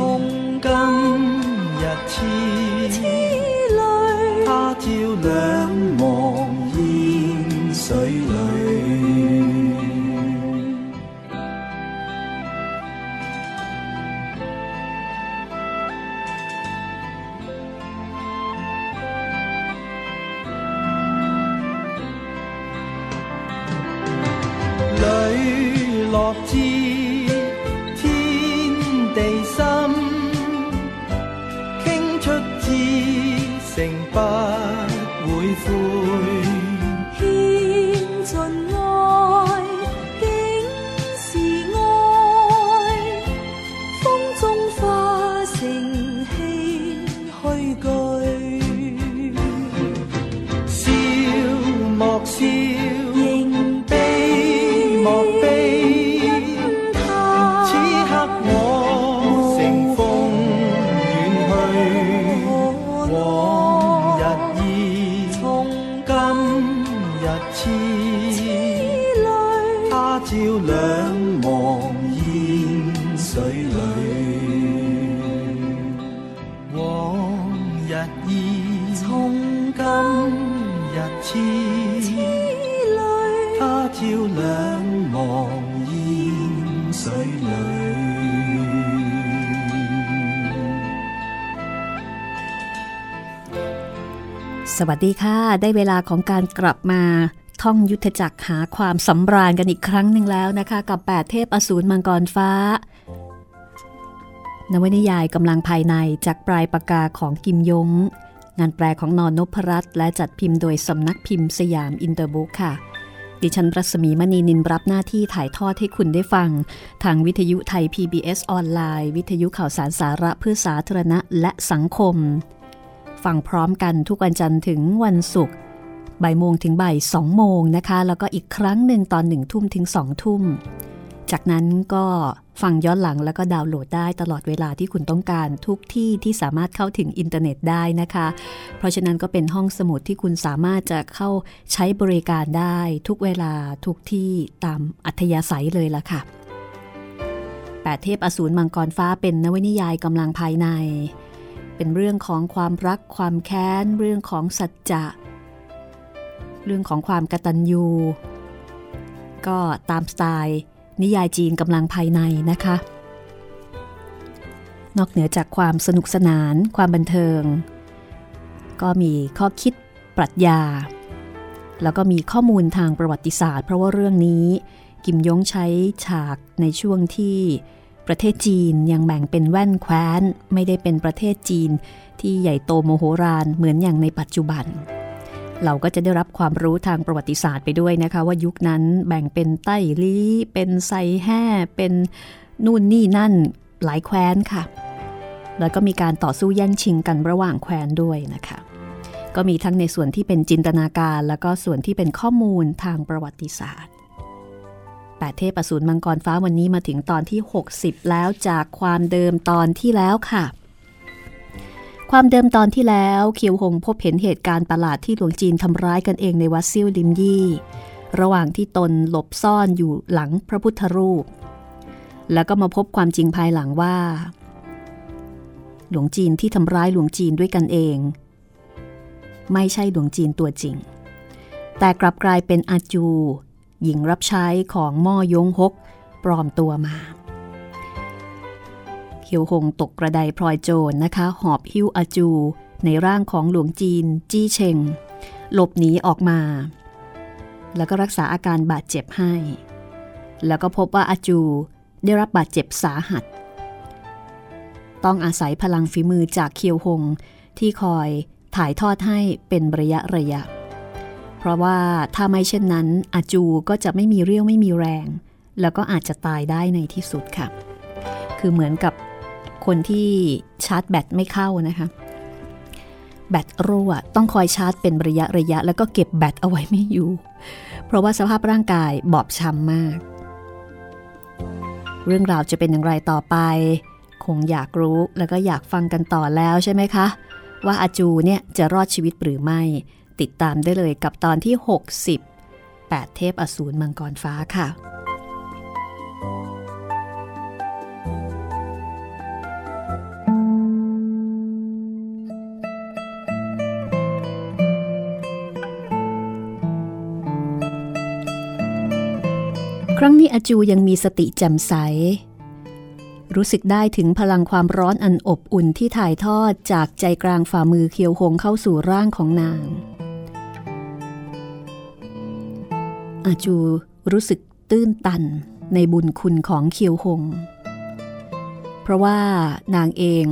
冲今日天，他照亮。 สวัสดีค่ะ ได้เวลาของการกลับมาท่องยุทธจักรหาความสำราญกันอีกครั้งหนึ่งแล้วนะคะ กับ8เทพอสูรมังกรฟ้านวนิยายกำลังภายในจากปลายปากกาของกิมยง งานแปลของนอนนพรัตน์และจัดพิมพ์โดยสำนักพิมพ์สยามอินเตอร์บุ๊กค่ะ ดิฉันรัศมีมณีนินรับหน้าที่ถ่ายทอดให้คุณได้ฟัง ทางวิทยุไทย PBS ออนไลน์ วิทยุข่าวสารสาระเพื่อสาธารณะและสังคม ฟังพร้อมกันทุกวันจันทร์ถึงวันศุกร์บ่ายโมงถึงบ่ายสองโมงนะคะ แล้วก็อีกครั้งหนึ่งตอนหนึ่งทุ่มถึงสองทุ่ม จากนั้นก็ฟังย้อนหลังแล้วก็ดาวน์โหลดได้ตลอดเวลาที่คุณต้องการทุกที่ที่สามารถเข้าถึงอินเทอร์เน็ตได้นะคะ เพราะฉะนั้นก็เป็นห้องสมุดที่คุณสามารถจะเข้าใช้บริการได้ทุกเวลาทุกที่ตามอัธยาศัยเลยล่ะค่ะแปดเทพอสูรมังกรฟ้าเป็นนวนิยายกำลังภายใน เป็นเรื่องของความรักความแค้น เรื่องของสัจจะ เรื่องของความกตัญญู ก็ตามสไตล์ นิยายจีนกำลังภายในนะคะ นอกเหนือจากความสนุกสนาน ความบันเทิง ก็มีข้อคิดปรัชญา แล้วก็มีข้อมูลทางประวัติศาสตร์ เพราะว่าเรื่องนี้กิมยงใช้ฉากในช่วงที่ ประเทศจีนยังแบ่งเป็นแว่นแคว้น ไม่ได้เป็นประเทศจีน ที่ใหญ่โตโมโหรานเหมือนอย่างในปัจจุบัน เราก็จะได้รับความรู้ทางประวัติศาสตร์ไปด้วยนะคะ ว่ายุคนั้นแบ่งเป็นใต้ลี้เป็นไซแห่เป็นนู่นนี่นั่นหลายแคว้นค่ะ แล้วก็มีการต่อสู้แย่งชิงกันระหว่างแคว้นด้วยนะคะ ก็มีทั้งในส่วนที่เป็นจินตนาการ แล้วก็ส่วนที่เป็นข้อมูลทางประวัติศาสตร์ แปดเทพอสูรมังกรฟ้าวันนี้มาถึงตอนที่ 60 แล้วจากความเดิมตอนที่แล้วค่ะ ความเดิมตอนที่แล้วเคียวหงพบเห็นเหตุการณ์ประหลาดที่หลวงจีนทำร้ายกันเองในวัดซิ่วลิมยี่ ระหว่างที่ตนหลบซ่อนอยู่หลังพระพุทธรูป แล้วก็มาพบความจริงภายหลังว่า หลวงจีนที่ทำร้ายหลวงจีนด้วยกันเอง ไม่ใช่หลวงจีนตัวจริง แต่กลับกลายเป็นอาจู หญิงรับใช้ของม่อยงฮก ปลอมตัวมาเขียวหงตกกระไดพลอยโจรนะคะ หอบหิ้วอาจู ในร่างของหลวงจีน จี้เชงหลบหนีออกมา แล้วก็รักษาอาการบาดเจ็บให้ แล้วก็พบว่าอาจูได้รับบาดเจ็บสาหัส ต้องอาศัยพลังฝีมือจากเคียวหงที่คอยถ่ายทอดให้เป็นระยะระยะ เพราะว่าถ้าไม่เช่นนั้น อาจูก็จะไม่มีเรี่ยวไม่มีแรง แล้วก็อาจจะตายได้ในที่สุดค่ะ คือเหมือนกับคนที่ชาร์จแบตไม่เข้านะคะ แบตรั่วต้องคอยชาร์จเป็นระยะระยะ แล้วก็เก็บแบตเอาไว้ไม่อยู่ เพราะว่าสภาพร่างกายบอบช้ำมาก เรื่องราวจะเป็นอย่างไรต่อไป คงอยากรู้แล้วก็อยากฟังกันต่อแล้วใช่ไหมคะ ว่าอาจูเนี่ยจะรอดชีวิตหรือไม่ ติดตามได้เลยกับตอนที่ 60 8 เทพอสูรมังกรฟ้าค่ะ ครั้งนี้อาจูยังมีสติแจ่มใสรู้สึกได้ถึงพลังความร้อนอันอบอุ่นที่ถ่ายทอดจากใจกลางฝ่ามือเคียวหงเข้าสู่ร่างของนาง อาจูรู้สึกตื้นตันในบุญคุณของเคียวหง เพราะว่านางเอง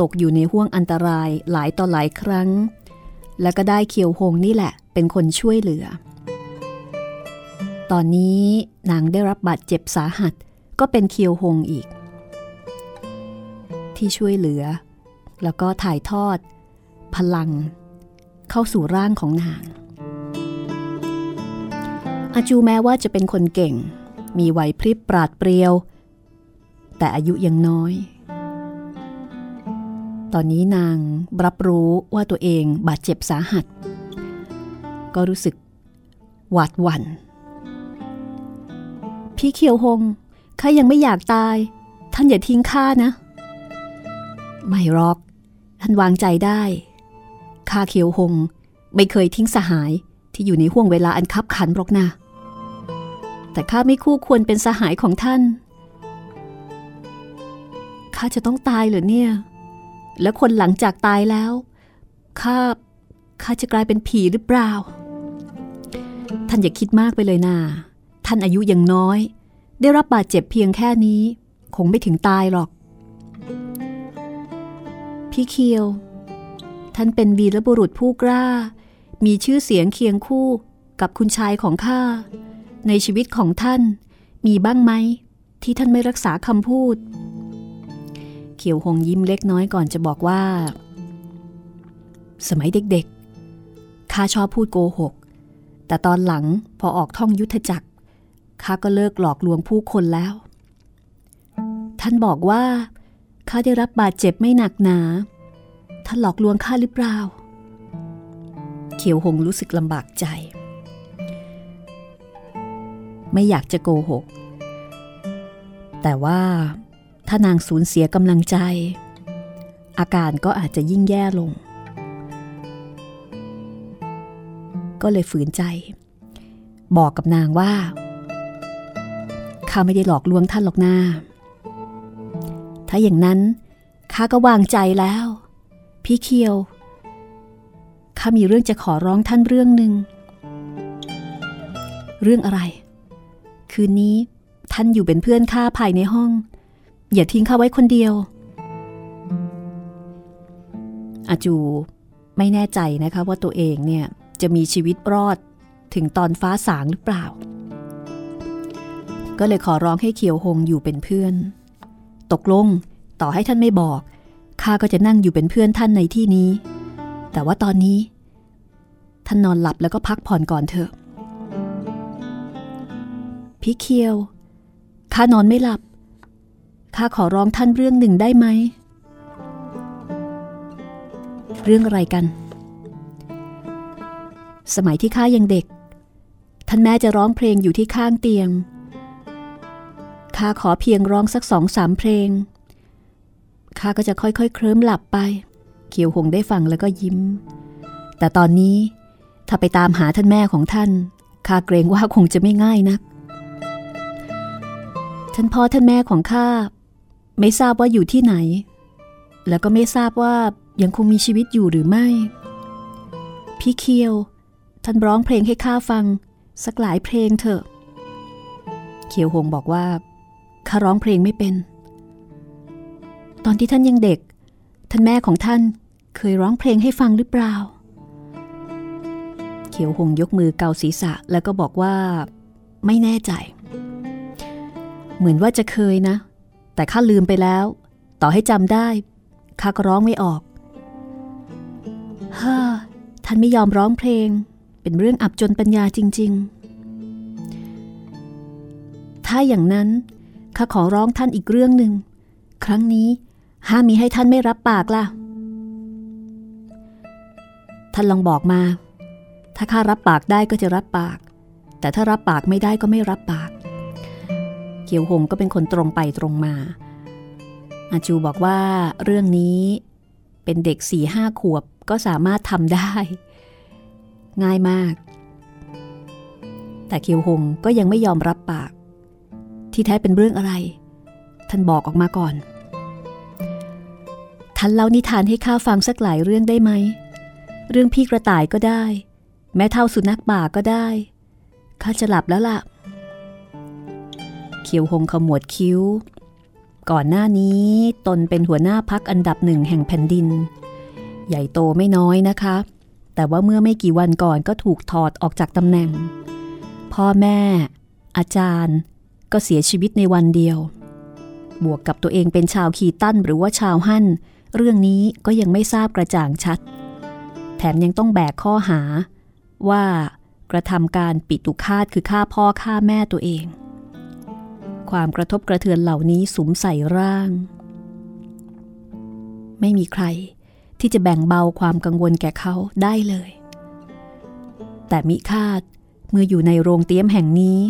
ตกอยู่ในห่วงอันตรายหลายต่อหลายครั้ง และก็ได้เคียวหงนี่แหละ เป็นคนช่วยเหลือ ตอนนี้นางได้รับบาดเจ็บสาหัสก็เป็นเคียวหงอีก ที่ช่วยเหลือ แล้วก็ถ่ายทอด พลัง เข้าสู่ร่างของนาง อาจูแม้ว่าจะเป็นคนเก่ง มีไหวพริบปราดเปรียว แต่อายุยังน้อย ตอนนี้นางรับรู้ว่าตัวเองบาดเจ็บสาหัส ก็รู้สึกหวาดหวัน่น พี่เขียวหงข้ายังไม่อยากตาย ท่านอย่าทิ้งข้านะ ไม่รอก ท่านวางใจได้ข้าเขียวหง ไม่เคยทิ้งสหายที่อยู่ในห่วงเวลาอันคับขันหรอกนะ แต่ข้าไม่คู่ควรเป็นสหายของท่าน ข้าจะต้องตายเหรอเนี่ย แล้วคนหลังจากตายแล้ว ข้า ข้าจะกลายเป็นผีหรือเปล่า ท่านอย่าคิดมากไปเลยนาท่านอายุยังน้อย ได้รับบาดเจ็บเพียงแค่นี้ คงไม่ถึงตายหรอก พี่เคียว ท่านเป็นวีรบุรุษผู้กล้า มีชื่อเสียงเคียงคู่กับคุณชายของข้า ในชีวิตของท่าน มีบ้างไหม ที่ท่านไม่รักษาคำพูด เขียวหงยิ้มเล็กน้อยก่อนจะบอกว่า สมัยเด็กๆข้าชอบพูดโกหก แต่ตอนหลังพอออกท่องยุทธจักรข้าก็เลิกหลอกลวงผู้คนแล้ว ท่านบอกว่าข้าได้รับบาดเจ็บไม่หนักหนา ท่านหลอกลวงข้าหรือเปล่า เขียวหงรู้สึกลำบากใจ ไม่อยากจะโกหก แต่ว่าถ้านางสูญเสียกำลังใจ อาการก็อาจจะยิ่งแย่ลง ก็เลยฝืนใจ บอกกับนางว่าข้าไม่ได้หลอกลวงท่านหรอกหน้า ถ้าอย่างนั้นข้าก็วางใจแล้ว พี่เคียวข้ามีเรื่องจะขอร้องท่านเรื่องหนึ่ง เรื่องอะไร คืนนี้ท่านอยู่เป็นเพื่อนข้าภายในห้อง อย่าทิ้งข้าไว้คนเดียว อาจูไม่แน่ใจนะคะว่าตัวเองเนี่ยจะมีชีวิตรอดถึงตอนฟ้าสางหรือเปล่า ก็เลยขอร้องให้เขียวหงอยู่เป็นเพื่อน ตกลงต่อให้ท่านไม่บอกข้าก็จะนั่งอยู่เป็นเพื่อนท่านในที่นี้ แต่ว่าตอนนี้ ท่านนอนหลับแล้วก็พักผ่อนก่อนเถอะ พี่เคียว ข้านอนไม่หลับ ข้าขอร้องท่านเรื่องหนึ่งได้ไหม เรื่องอะไรกัน สมัยที่ข้ายังเด็ก ท่านแม่จะร้องเพลงอยู่ที่ข้างเตียง ข้าขอเพียงร้องสักสองสามเพลง ข้าก็จะค่อยๆ เคลิ้มหลับไป เขียวหงได้ฟังแล้วก็ยิ้ม แต่ตอนนี้ถ้าไปตามหาท่านแม่ของท่านข้าเกรงว่าคงจะไม่ง่ายนัก ท่านพ่อท่านแม่ของข้าไม่ทราบว่าอยู่ที่ไหน แล้วก็ไม่ทราบว่ายังคงมีชีวิตอยู่หรือไม่ พี่เคียว ท่านร้องเพลงให้ข้าฟัง สักหลายเพลงเถอะเขียวหงบอกว่าข้าร้องเพลงไม่เป็น ตอนที่ท่านยังเด็ก ท่านแม่ของท่านเคยร้องเพลงให้ฟังหรือเปล่า เขียวหงยกมือเกาศีรษะแล้วก็บอกว่า ไม่แน่ใจ เหมือนว่าจะเคยนะ แต่ข้าลืมไปแล้ว ต่อให้จำได้ข้าก็ร้องไม่ออกฮ่าท่านไม่ยอมร้องเพลง เป็นเรื่องอับจนปัญญาจริง ๆ ถ้าอย่างนั้นข้าขอร้องท่านอีกเรื่องหนึ่ง ครั้งนี้ห้ามมีให้ท่านไม่รับปากล่ะ ท่านลองบอกมา ถ้าข้ารับปากได้ก็จะรับปาก แต่ถ้ารับปากไม่ได้ก็ไม่รับปาก เขียวหงก็เป็นคนตรงไปตรงมา อาจูบอกว่าเรื่องนี้เป็นเด็กสี่ห้าขวบก็สามารถทำได้ ง่ายมาก แต่เขียวหงก็ยังไม่ยอมรับปาก ที่แท้เป็นเรื่องอะไร ท่านบอกออกมาก่อน ท่านเล่านิทานให้ข้าฟังสักหลายเรื่องได้ไหม เรื่องพี่กระต่ายก็ได้ แม่เท่าสุนัขป่าก็ได้ข้าจะหลับแล้วล่ะ เขียวหงขมวดคิ้ว ก่อนหน้านี้ตนเป็นหัวหน้าพักอันดับหนึ่งแห่งแผ่นดิน ใหญ่โตไม่น้อยนะคะ แต่ว่าเมื่อไม่กี่วันก่อนก็ถูกถอดออกจากตำแหน่ง พ่อแม่ อาจารย์ ก็เสียชีวิตในวันเดียว บวกกับตัวเองเป็นชาวขีตั้นหรือว่าชาวหั่น เรื่องนี้ก็ยังไม่ทราบกระจ่างชัด แถมยังต้องแบกข้อหาว่ากระทำการปิตุคาตคือฆ่าพ่อฆ่าแม่ตัวเอง ความกระทบกระเทือนเหล่านี้สุมใส่ร่าง ไม่มีใครที่จะแบ่งเบาความกังวลแก่เขาได้เลย แต่มิคาดเมื่ออยู่ในโรงเตี้ยมแห่งนี้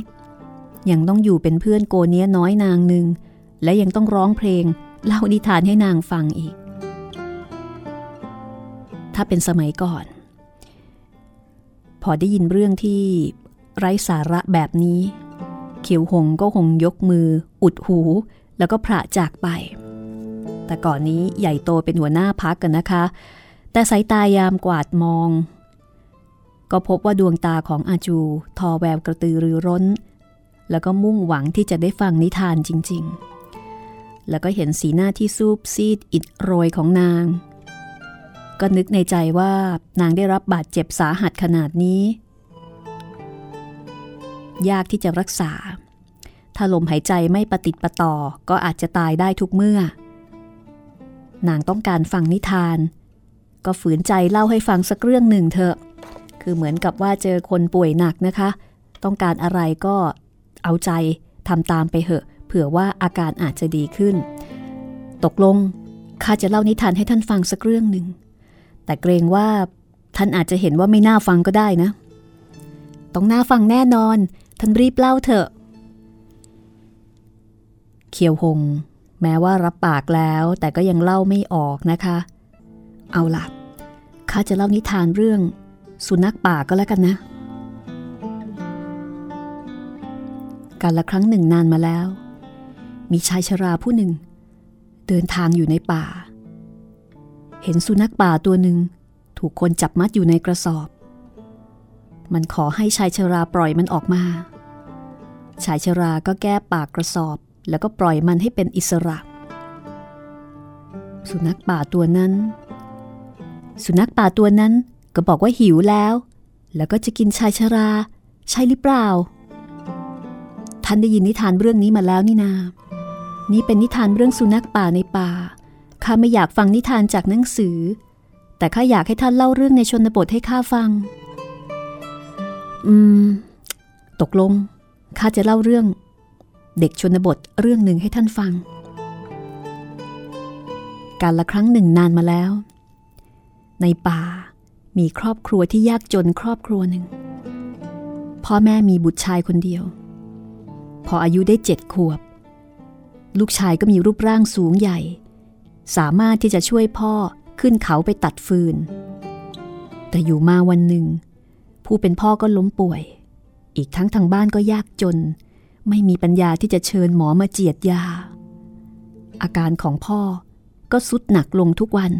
ยังต้องอยู่เป็นเพื่อนโกเนี้ยน้อยนางหนึ่ง และยังต้องร้องเพลงเล่านิทานให้นางฟังอีก ถ้าเป็นสมัยก่อน พอได้ยินเรื่องที่ไร้สาระแบบนี้ เขียวหงก็คงยกมือ อุดหู แล้วก็พระจากไป แต่ก่อนนี้ใหญ่โตเป็นหัวหน้าพักกันนะคะ แต่สายตายามกวาดมอง ก็พบว่าดวงตาของอาจู ทอแววกระตือรือร้น แล้วก็มุ่งหวังที่จะได้ฟังนิทานจริง ๆ แล้วก็เห็นสีหน้าที่ซูบซีดอิดโรยของนาง ก็นึกในใจว่านางได้รับบาดเจ็บสาหัสขนาดนี้ ยากที่จะรักษา ถ้าลมหายใจไม่ปฏิติดประต่อก็อาจจะตายได้ทุกเมื่อ นางต้องการฟังนิทาน ก็ฝืนใจเล่าให้ฟังสักเรื่องหนึ่งเถอะ คือเหมือนกับว่าเจอคนป่วยหนักนะคะ ต้องการอะไรก็เอาใจทำตามไปเหอะ เผื่อว่าอาการอาจจะดีขึ้น ตกลงข้าจะเล่านิทานให้ท่านฟังสักเรื่องหนึ่ง แต่เกรงว่าท่านอาจจะเห็นว่าไม่น่าฟังก็ได้นะ ต้องน่าฟังแน่นอน ท่านรีบเล่าเถอะ เขียวหง แม้ว่ารับปากแล้วแต่ก็ยังเล่าไม่ออกนะคะ เอาล่ะข้าจะเล่านิทานเรื่อง สุนัขป่าก็แล้วกันนะ การละครั้งหนึ่งนานมาแล้ว มีชายชราผู้หนึ่ง เดินทางอยู่ในป่า เห็นสุนัขป่าตัวหนึ่งถูกคนจับมัดอยู่ในกระสอบ มันขอให้ชายชราปล่อยมันออกมา ชายชราก็แก้ปากกระสอบ แล้วก็ปล่อยมันให้เป็นอิสระ สุนัขป่าตัวนั้น สุนัขป่าตัวนั้นก็บอกว่าหิวแล้ว แล้วก็จะกินชายชรา ใช่หรือเปล่า ท่านได้ยินนิทานเรื่องนี้มาแล้วนี่นา นี่เป็นนิทานเรื่องสุนัขป่าในป่า ข้าไม่อยากฟังนิทานจากหนังสือ แต่ข้าอยากให้ท่านเล่าเรื่องในชนบทให้ข้าฟัง อืม ตกลง ข้าจะเล่าเรื่อง เด็กชนบทเรื่องหนึ่งให้ท่านฟัง การละครั้งหนึ่งนานมาแล้ว ในป่ามีครอบครัวที่ยากจนครอบครัวหนึ่ง พ่อแม่มีบุตรชายคนเดียว พออายุได้เจ็ดขวบ ลูกชายก็มีรูปร่างสูงใหญ่ สามารถที่จะช่วยพ่อขึ้นเขาไปตัดฟืน แต่อยู่มาวันหนึ่ง ผู้เป็นพ่อก็ล้มป่วย อีกทั้งทางบ้านก็ยากจน ไม่มีปัญญาที่จะเชิญหมอมาเจียดยา อาการของพ่อก็สุดหนักลงทุกวัน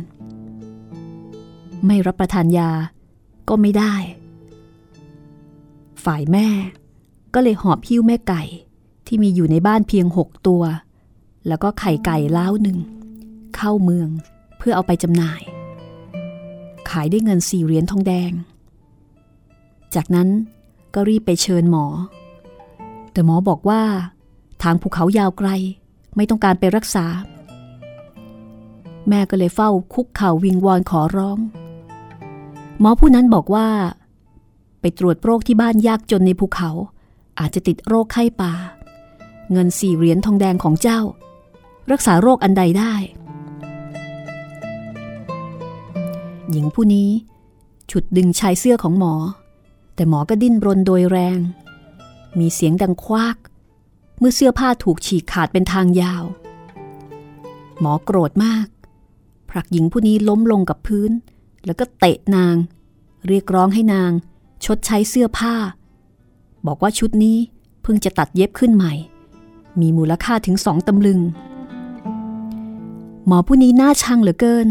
ไม่รับประทานยาก็ไม่ได้ ฝ่ายแม่ก็เลยหอบหิ้วแม่ไก่ที่มีอยู่ในบ้านเพียงหกตัว แล้วก็ไข่ไก่ล้าวหนึ่ง เข้าเมืองเพื่อเอาไปจำหน่าย ขายได้เงินสี่เหรียญทองแดง จากนั้นก็รีบไปเชิญหมอ แต่หมอบอกว่า ทางภูเขายาวไกลไม่ต้องการไปรักษา แม่ก็เลยเฝ้าคุกเข่าวิงวอนขอร้อง หมอผู้นั้นบอกว่า ไปตรวจโรคที่บ้านยากจนในภูเขา อาจจะติดโรคไข้ป่า เงินสี่เหรียญทองแดงของเจ้า รักษาโรคอันใดได้ หญิงผู้นี้ ฉุดดึงชายเสื้อของหมอ แต่หมอก็ดิ้นรนโดยแรง มีเสียงดังควักเมื่อเสื้อผ้าถูกฉีกขาดเป็นทางยาว หมอโกรธมาก ผลักหญิงผู้นี้ล้มลงกับพื้น แล้วก็เตะนาง เรียกร้องให้นาง ชดใช้เสื้อผ้า บอกว่าชุดนี้เพิ่งจะตัดเย็บขึ้นใหม่ มีมูลค่าถึงสองตำลึง หมอผู้นี้น่าชังเหลือเกิน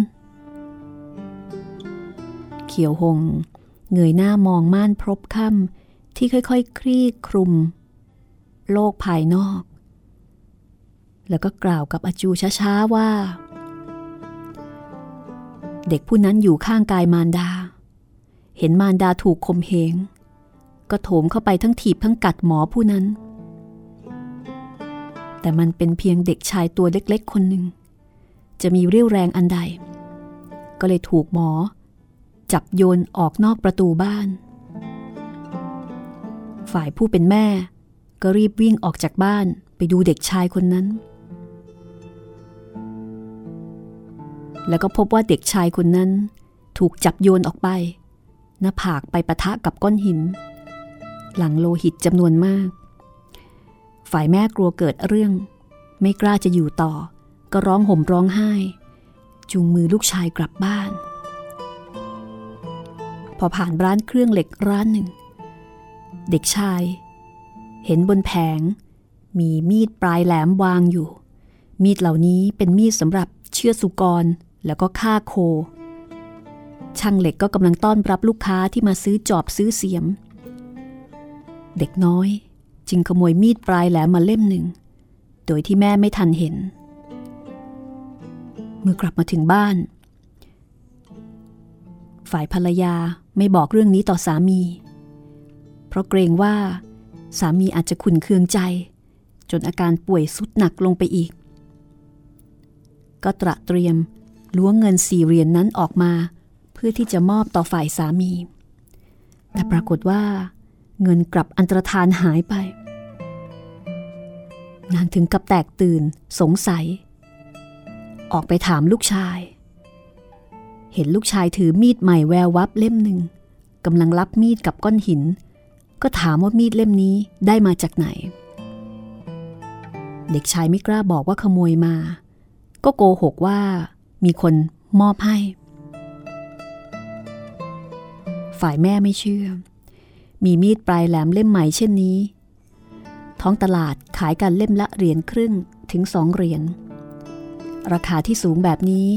เขียวหง เงยหน้ามองม่านพรบค่ำที่ค่อยๆคลี่คลุม โลกภายนอก แล้วก็กล่าวกับอาจูช้าๆว่า เด็กผู้นั้นอยู่ข้างกายมารดา เห็นมารดาถูกคมเหง ก็โถมเข้าไปทั้งถีบทั้งกัดหมอผู้นั้น แต่มันเป็นเพียงเด็กชายตัวเล็กๆ คนหนึ่ง จะมีเรี่ยวแรงอันใด ก็เลยถูกหมอ จับโยนออกนอกประตูบ้าน ฝ่ายผู้เป็นแม่ ก็รีบวิ่งออกจากบ้านไปดูเด็กชายคนนั้น แล้วก็พบว่าเด็กชายคนนั้น ถูกจับโยนออกไป หน้าผากไปปะทะกับก้อนหิน หลังโลหิตจำนวนมาก ฝ่ายแม่กลัวเกิดเรื่อง ไม่กล้าจะอยู่ต่อ ก็ร้องห่มร้องไห้ จูงมือลูกชายกลับบ้าน พอผ่านร้านเครื่องเหล็กร้านหนึ่ง เด็กชาย เห็นบนแผง มีมีดปลายแหลมวางอยู่ มีดเหล่านี้เป็นมีดสำหรับเชื่อสุกรแล้วก็ฆ่าโค ช่างเหล็กก็กำลังต้อนรับลูกค้าที่มาซื้อจอบซื้อเสียม เด็กน้อย จึงขโมยมีดปลายแหลมมาเล่มหนึ่ง โดยที่แม่ไม่ทันเห็น เมื่อกลับมาถึงบ้าน ฝ่ายภรรยาไม่บอกเรื่องนี้ต่อสามี เพราะเกรงว่า สามีอาจจะขุนเคืองใจ จนอาการป่วยสุดหนักลงไปอีก ก็ตระเตรียมล้วงเงินสี่เหรียญนนั้นออกมา เพื่อที่จะมอบต่อฝ่ายสามี แต่ปรากฏว่า เงินกลับอันตรธานหายไป นางถึงกับแตกตื่นสงสัย ออกไปถามลูกชาย เห็นลูกชายถือมีดใหม่แวววับเล่มหนึ่งกำลังรับมีดกับก้อนหิน ก็ถามว่ามีดเล่มนี้ได้มาจากไหน เด็กชายไม่กล้าบอกว่าขโมยมา ก็โกหกว่ามีคนมอบให้ ฝ่ายแม่ไม่เชื่อ มีมีดปลายแหลมเล่มใหม่เช่นนี้ ท้องตลาดขายกันเล่มละเหรียญครึ่งถึงสองเหรียญ ราคาที่สูงแบบนี้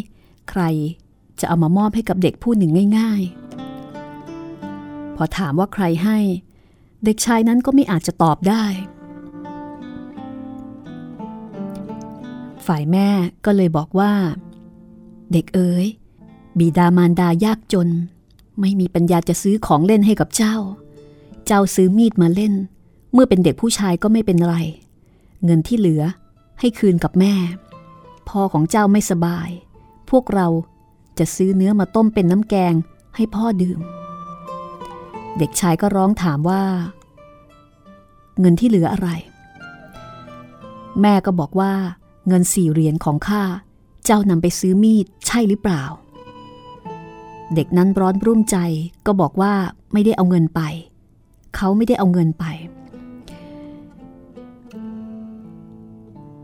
ใคร จะเอามามอบให้กับเด็กผู้หนึ่งง่าย ๆ พอถามว่าใครให้ เด็กชายนั้นก็ไม่อาจจะตอบได้ ฝ่ายแม่ก็เลยบอกว่า เด็กเอ๋ยบิดามารดายากจน ไม่มีปัญญาจะซื้อของเล่นให้กับเจ้า เจ้าซื้อมีดมาเล่น เมื่อเป็นเด็กผู้ชายก็ไม่เป็นไร เงินที่เหลือให้คืนกับแม่ พ่อของเจ้าไม่สบาย พวกเรา จะซื้อเนื้อมาต้มเป็นน้ำแกงให้พ่อดื่ม เด็กชายก็ร้องถามว่า เงินที่เหลืออะไร แม่ก็บอกว่า เงินสี่เหรียญของข้าเจ้านำไปซื้อมีดใช่หรือเปล่า เด็กนั้นร้อนรุ่มใจก็บอกว่าไม่ได้เอาเงินไป เขาไม่ได้เอาเงินไป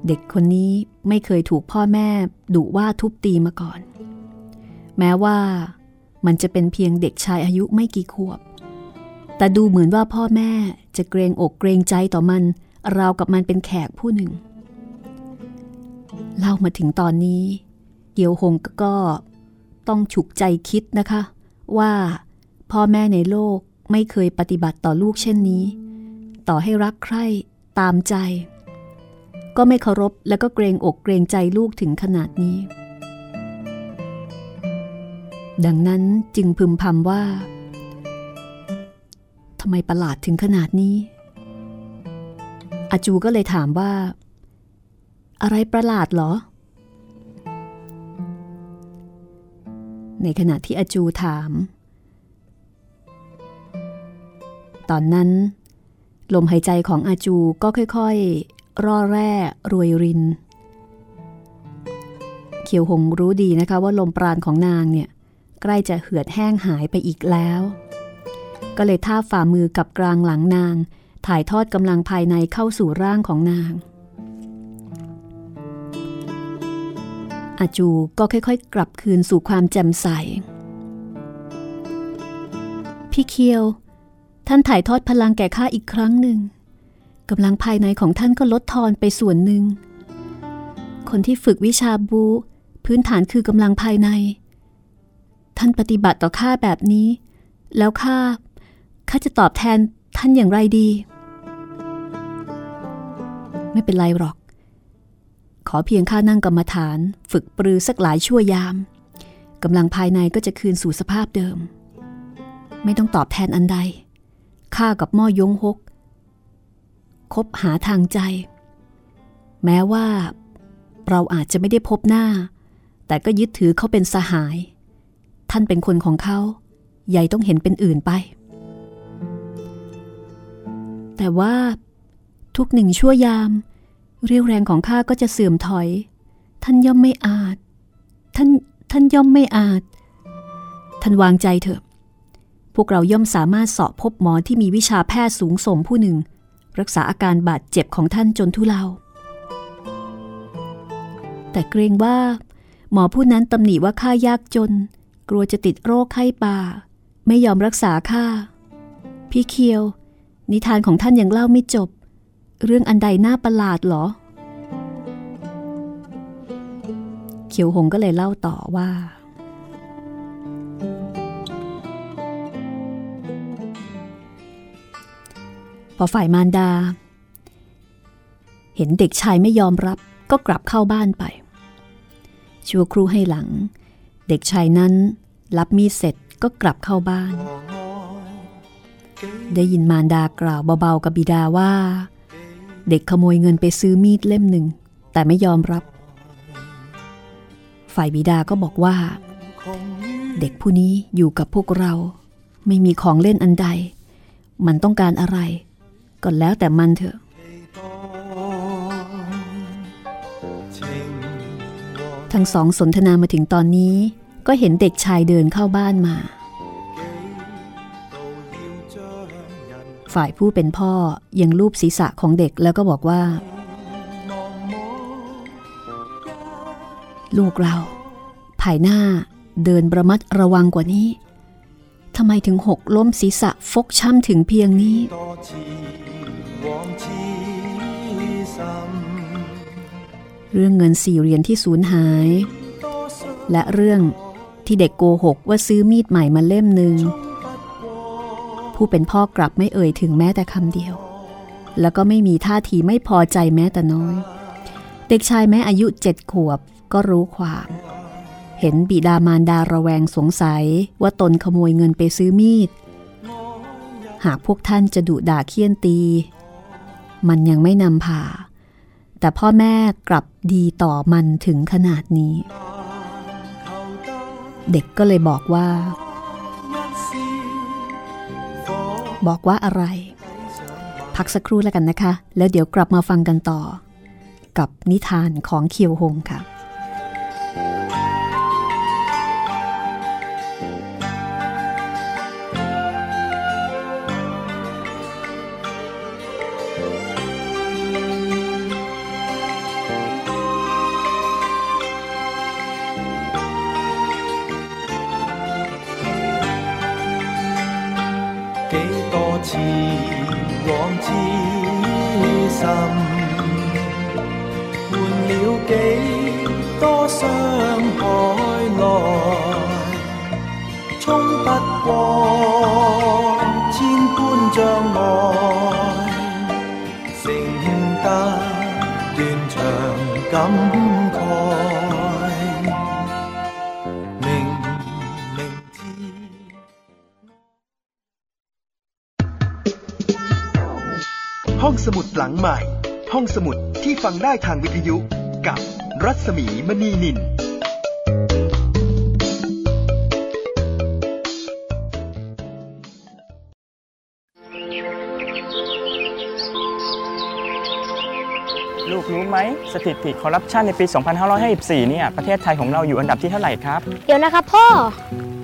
เด็กคนนี้ไม่เคยถูกพ่อแม่ดุว่าทุบตีมาก่อน แม้ว่ามันจะเป็นเพียงเด็กชายอายุไม่กี่ขวบ แต่ดูเหมือนว่าพ่อแม่จะเกรงอกเกรงใจต่อมัน ราวกับมันเป็นแขกผู้หนึ่ง เล่ามาถึงตอนนี้ เกียวหงก็ต้องฉุกใจคิดนะคะ ว่าพ่อแม่ในโลกไม่เคยปฏิบัติต่อลูกเช่นนี้ ต่อให้รักใคร่ตามใจ ก็ไม่เคารพและก็เกรงอกเกรงใจลูกถึงขนาดนี้ ดังนั้นจึงพึมพำว่าทำไมประหลาดถึงขนาดนี้ อาจูก็เลยถามว่า อะไรประหลาดเหรอ ในขณะที่อาจูถาม ตอนนั้น ลมหายใจของอาจูก็ค่อยๆ ร่อแร่รวยริน เขียวหงรู้ดีนะคะว่าลมปราณของนางเนี่ย ใกล้จะเหือดแห้งหายไปอีกแล้ว ก็เลยท่าฝ่ามือกับกลางหลังนาง ถ่ายทอดกำลังภายในเข้าสู่ร่างของนางอาจูก็ค่อยๆ กลับคืนสู่ความแจ่มใส พี่เคียว ท่านถ่ายทอดพลังแก่ข้าอีกครั้งหนึ่งกำลังภายในของท่านก็ลดทอนไปส่วนหนึ่ง คนที่ฝึกวิชาบู พื้นฐานคือกำลังภายใน ท่านปฏิบัติต่อข้าแบบนี้ แล้วข้าข้าจะตอบแทนท่านอย่างไรดี ไม่เป็นไรหรอก ขอเพียงข้านั่งกรรมฐาน ฝึกปรือสักหลายชั่วยามกำลังภายในก็จะคืนสู่สภาพเดิม ไม่ต้องตอบแทนอันใดข้ากับม่อยงฮก คบหาทางใจ แม้ว่า เราอาจจะไม่ได้พบหน้า แต่ก็ยึดถือเขาเป็นสหาย ท่านเป็นคนของเขาใหญ่ต้องเห็นเป็นอื่นไป แต่ว่าทุกหนึ่งชั่วยาม เรียวแรงของข้าก็จะเสื่อมถอย ท่านย่อมไม่อาจ ท่านท่านย่อมไม่อาจ ท่านวางใจเถอะ พวกเราย่อมสามารถสอบพบหมอที่มีวิชาแพทย์สูงส่งผู้หนึ่ง รักษาอาการบาดเจ็บของท่านจนทุเลาแต่เกรงว่า หมอผู้นั้นตำหนิว่าข้ายากจน กลัวจะติดโรคไข้ป่า ไม่ยอมรักษาข้าพี่เคียว นิทานของท่านยังเล่าไม่จบ เรื่องอันใดน่าประหลาดหรอ เขียวหงก็เลยเล่าต่อว่า พอฝ่ายมารดา เห็นเด็กชายไม่ยอมรับก็กลับเข้าบ้านไป ชั่วครูให้หลัง เด็กชายนั้นรับมีดเสร็จก็กลับเข้าบ้าน ได้ยินมารดากล่าวเบาๆกับบิดาว่า เด็กขโมยเงินไปซื้อมีดเล่มหนึ่ง แต่ไม่ยอมรับ ฝ่ายบิดาก็บอกว่า เด็กผู้นี้อยู่กับพวกเรา ไม่มีของเล่นอันใด มันต้องการอะไร ก็แล้วแต่มันเถอะ ทั้งสองสนทนามาถึงตอนนี้ ก็เห็นเด็กชายเดินเข้าบ้านมา ฝ่ายผู้เป็นพ่อยังลูบศีรษะของเด็กแล้วก็บอกว่า ลูกเรา ภายหน้าเดินประมัดระวังกว่านี้ทำไมถึงหกล้มศีรษะฟกช้ำถึงเพียงนี้ เรื่องเงินสี่เหรียญที่สูญหาย และเรื่องที่เด็กโกหกว่าซื้อมีดใหม่มาเล่มหนึ่งผู้เป็นพ่อกลับไม่เอ่ยถึงแม้แต่คำเดียว แล้วก็ไม่มีท่าทีไม่พอใจแม้แต่น้อย เด็กชายแม้อายุเจ็ดขวบก็รู้ความ เห็นบิดามารดาระแวงสงสัยว่าตนขโมยเงินไปซื้อมีด หากพวกท่านจะดุด่าเคี่ยนตี มันยังไม่นำพา แต่พ่อแม่กลับดีต่อมันถึงขนาดนี้ เด็กก็เลยบอกว่า บอกว่าอะไร พักสักครู่แล้วกันนะคะ แล้วเดี๋ยวกลับมาฟังกันต่อ กับนิทานของเคียวหงค่ะ 几多次往知心，换了几多伤害来，冲不过千般障碍，剩得断肠感慨。 หลังใหม่ ห้องสมุดที่ฟังได้ทางวิทยุกับรัศมีมณีนิน ลูกรู้ไหมสถิติคอร์รัปชันในปี 2554 เนี่ย ประเทศไทยของเราอยู่อันดับที่เท่าไหร่ครับ เดี๋ยวนะครับพ่อไม่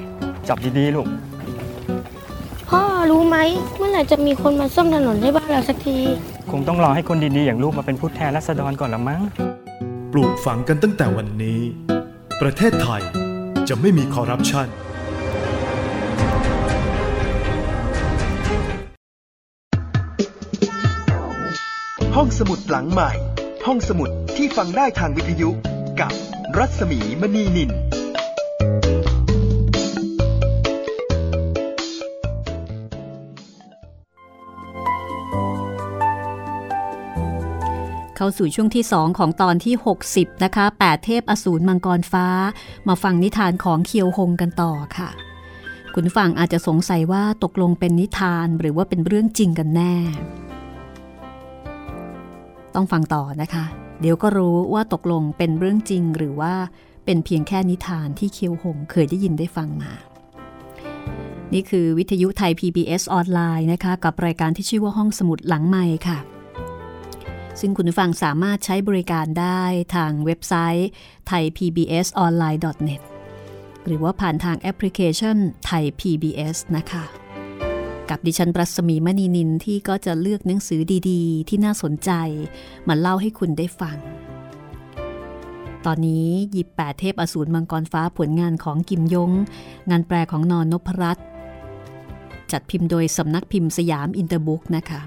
จับดีๆลูก พ่อรู้ไหมเมื่อไหร่จะมีคนมาซ่อมถนนให้บ้านเราสักที คงต้องรอให้คนดีๆอย่างลูกมาเป็นผู้แทนรัษฎรก่อนละมั้ง ปลูกฝังกันตั้งแต่วันนี้ ประเทศไทยจะไม่มีคอร์รัปชันห้องสมุดหลังใหม่ ห้องสมุดที่ฟังได้ทางวิทยุ กับรัศมีมณีนิน เข้าสู่ช่วงที่ 2 ของตอนที่ 60 นะคะ 8 เทพอสูรมังกรฟ้า มาฟังนิทานของเคียวหงกันต่อค่ะ คุณฟังอาจจะสงสัยว่าตกลงเป็นนิทานหรือว่าเป็นเรื่องจริงกันแน่ ต้องฟังต่อนะคะ เดี๋ยวก็รู้ว่าตกลงเป็นเรื่องจริงหรือว่าเป็นเพียงแค่นิทานที่เคียวหงเคยได้ยินได้ฟังมานี่คือวิทยุไทย PBS ออนไลน์นะคะ กับรายการที่ชื่อว่าห้องสมุดหลังใหม่ค่ะ ซึ่งคุณผู้ฟังสามารถใช้บริการได้ทางเว็บไซต์ thaipbsonline.net หรือว่าผ่านทางแอปพลิเคชันไทย PBS นะคะ กับดิฉันปรัศมีมณีนินที่ก็จะเลือกหนังสือดีๆ ที่น่าสนใจ มาเล่าให้คุณได้ฟัง ตอนนี้หยิบแปดเทพอสูรมังกรฟ้าผลงานของกิมยง งานแปลของน.นพรัตน์จัดพิมพ์โดยสำนักพิมพ์สยามอินเตอร์บุ๊กนะคะ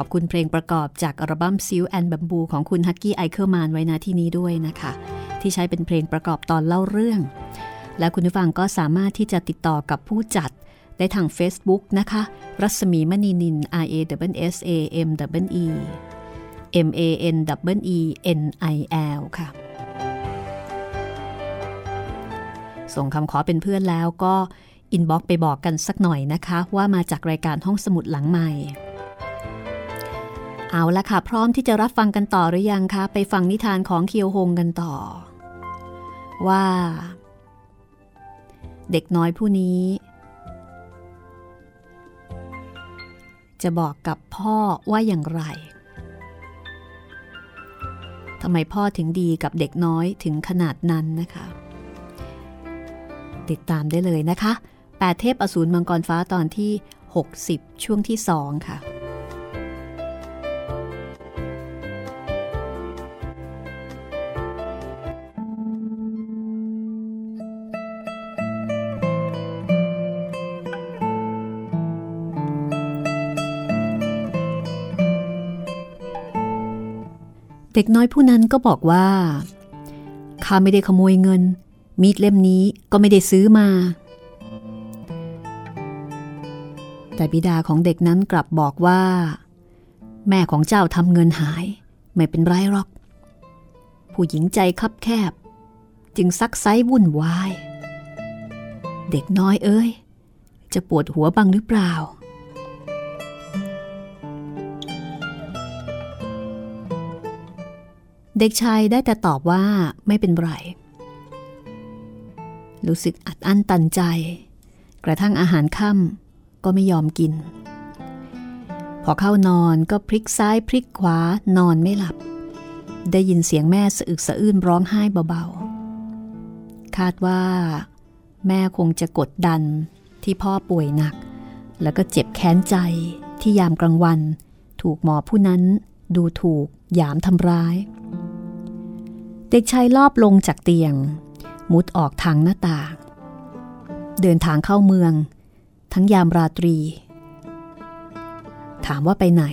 ขอบคุณเพลงประกอบจากอัลบั้ม Silk and Bamboo ของคุณ Hucky Eichelmann ไว้ณ ที่นี้ด้วยนะคะ ที่ใช้เป็นเพลงประกอบตอนเล่าเรื่อง และคุณผู้ฟังก็สามารถที่จะติดต่อกับผู้จัดได้ทาง Facebook นะคะ รัศมีมณีนิน R A W S A M W E M A N W E N I L ค่ะ ส่งคำขอเป็นเพื่อนแล้วก็อินบ็อกไปบอกกันสักหน่อยนะคะ ว่ามาจากรายการห้องสมุดหลังใหม่ เอาละค่ะ พร้อมที่จะรับฟังกันต่อหรือยังคะ ไปฟังนิทานของเคียวฮงกันต่อ ว่า เด็กน้อยผู้นี้ จะบอกกับพ่อว่าอย่างไรทำไมพ่อถึงดีกับเด็กน้อยถึงขนาดนั้นนะคะ ติดตามได้เลยนะคะแปดเทพอสูรมังกรฟ้าตอนที่ 60 ช่วงที่ 2 ค่ะ เด็กน้อยผู้นั้นก็บอกว่า ข้าไม่ได้ขโมยเงิน มีดเล่มนี้ก็ไม่ได้ซื้อมา แต่บิดาของเด็กนั้นกลับบอกว่า แม่ของเจ้าทำเงินหาย ไม่เป็นไรหรอก ผู้หญิงใจคับแคบ จึงซักไซวุ่นวาย เด็กน้อยเอ้ย จะปวดหัวบ้างหรือเปล่า เด็กชายได้แต่ตอบว่าไม่เป็นไร รู้สึกอัดอั้นตันใจ กระทั่งอาหารค่ำก็ไม่ยอมกิน พอเข้านอนก็พลิกซ้ายพลิกขวานอนไม่หลับ ได้ยินเสียงแม่สะอึกสะอื้นร้องไห้เบาๆ คาดว่า แม่คงจะกดดันที่พ่อป่วยหนัก แล้วก็เจ็บแค้นใจที่ยามกลางวัน ถูกหมอผู้นั้นดูถูกหยามทำร้าย เด็กชายลอบลงจากเตียง มุดออกทางหน้าต่าง เดินทางเข้าเมือง ทั้งยามราตรี ถามว่าไปไหน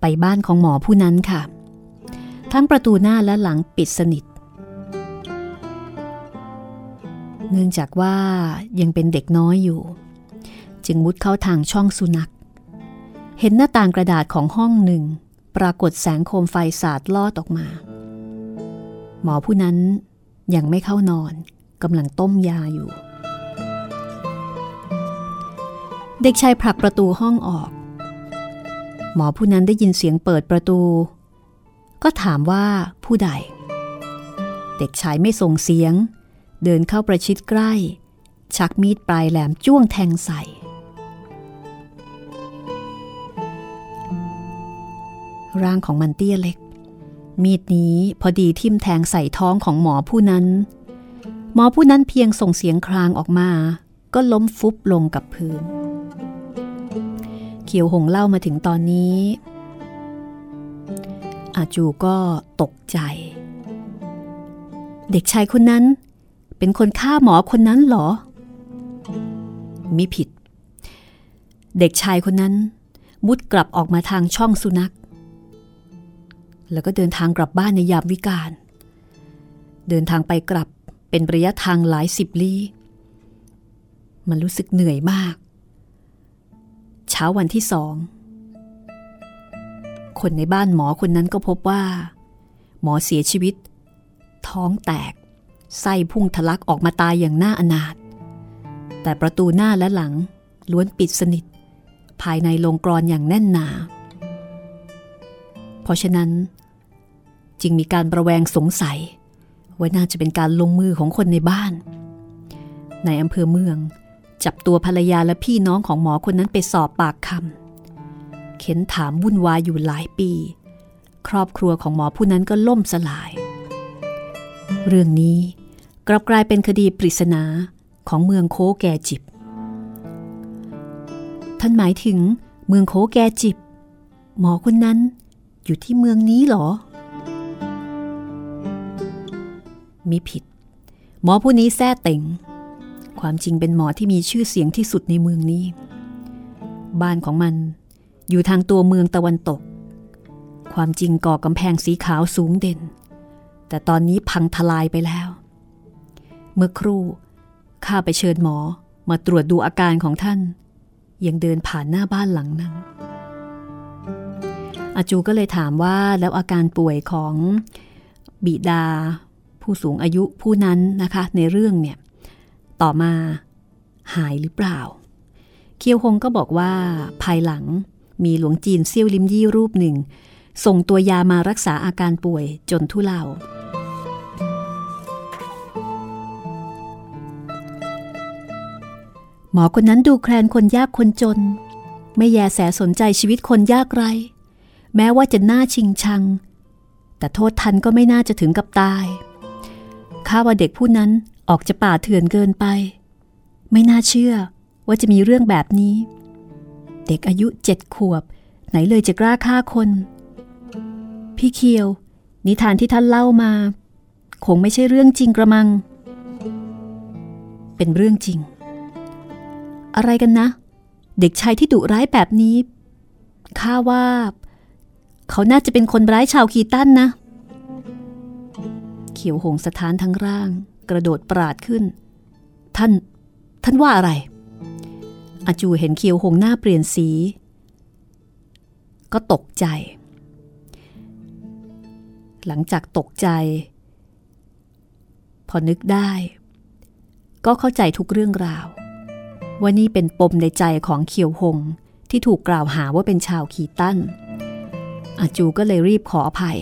ไปบ้านของหมอผู้นั้นค่ะ ทั้งประตูหน้าและหลังปิดสนิท เนื่องจากว่ายังเป็นเด็กน้อยอยู่ จึงมุดเข้าทางช่องสุนัข เห็นหน้าต่างกระดาษของห้องหนึ่ง ปรากฏแสงโคมไฟสาดลอดออกมา หมอผู้นั้นยังไม่เข้านอนกำลังต้มยาอยู่ เด็กชายผลักประตูห้องออก หมอผู้นั้นได้ยินเสียงเปิดประตู ก็ถามว่าผู้ใด เด็กชายไม่ส่งเสียง เดินเข้าประชิดใกล้ ชักมีดปลายแหลมจ้วงแทงใส่ ร่างของมันเตี้ยเล็ก มีดนี้พอดีทิ่มแทงใส่ท้องของหมอผู้นั้น หมอผู้นั้นเพียงส่งเสียงครางออกมา ก็ล้มฟุบลงกับพื้น เขียวหงเล่ามาถึงตอนนี้ อาจูก็ตกใจ เด็กชายคนนั้น เป็นคนฆ่าหมอคนนั้นเหรอ มิผิด เด็กชายคนนั้นมุดกลับออกมาทางช่องสุนัข แล้วก็เดินทางกลับบ้านในยามวิกาล เดินทางไปกลับเป็นระยะทางหลายสิบลี้ มันรู้สึกเหนื่อยมาก เช้าวันที่สอง คนในบ้านหมอคนนั้นก็พบว่า หมอเสียชีวิต ท้องแตก ไส้พุ่งทะลักออกมาตายอย่างน่าอนาถ แต่ประตูหน้าและหลังล้วนปิดสนิท ภายในลงกรอนอย่างแน่นหนา เพราะฉะนั้น จึงมีการประแวงสงสัย ว่าน่าจะเป็นการลงมือของคนในบ้าน ในอำเภอเมือง จับตัวภรรยาและพี่น้องของหมอคนนั้นไปสอบปากคำเข็นถามวุ่นวายอยู่หลายปี ครอบครัวของหมอผู้นั้นก็ล่มสลาย เรื่องนี้กลับกลายเป็นคดีปริศนาของเมืองโคแกจิบ ท่านหมายถึงเมืองโคแกจิบ หมอคนนั้นอยู่ที่เมืองนี้หรอ มีผิด หมอผู้นี้แท้เต็ง ความจริงเป็นหมอที่มีชื่อเสียงที่สุดในเมืองนี้ บ้านของมันอยู่ทางตัวเมืองตะวันตก ความจริงก่อกำแพงสีขาวสูงเด่น แต่ตอนนี้พังทลายไปแล้ว เมื่อครู่ข้าไปเชิญหมอมาตรวจดูอาการของท่าน ยังเดินผ่านหน้าบ้านหลังนั้นอาจูก็เลยถามว่าแล้วอาการป่วยของบิดา ผู้สูงอายุผู้นั้นนะคะ ในเรื่องเนี่ย ต่อมาหายหรือเปล่า เคียวฮงก็บอกว่าภายหลังมีหลวงจีนเซี่ยวลิมยี่รูปหนึ่ง ส่งตัวยามารักษาอาการป่วยจนทุเลาหมอคนนั้นดูแคลนคนยากคนจน ไม่แยแสสนใจชีวิตคนยากไร แม้ว่าจะน่าชิงชัง แต่โทษทันก็ไม่น่าจะถึงกับตาย ข้าว่าเด็กผู้นั้นออกจะป่าเถื่อนเกินไป ไม่น่าเชื่อว่าจะมีเรื่องแบบนี้ เด็กอายุเจ็ดขวบ ไหนเลยจะกล้าฆ่าคน พี่เคียว นิทานที่ท่านเล่ามา คงไม่ใช่เรื่องจริงกระมัง เป็นเรื่องจริง อะไรกันนะ เด็กชายที่ดุร้ายแบบนี้ข้าว่า เขาน่าจะเป็นคนร้ายชาวคีตันนะ ขียวหงสถานทั้งร่าง กระโดดปราดขึ้น ท่าน ท่านว่าอะไร อาจูเห็นเคียวหงหน้าเปลี่ยนสี ก็ตกใจ หลังจากตกใจ พอนึกได้ ก็เข้าใจทุกเรื่องราว ว่านี่เป็นปมในใจของเคียวหงที่ถูกกล่าวหาว่าเป็นชาวขีตั้นอาจูก็เลยรีบขออภัย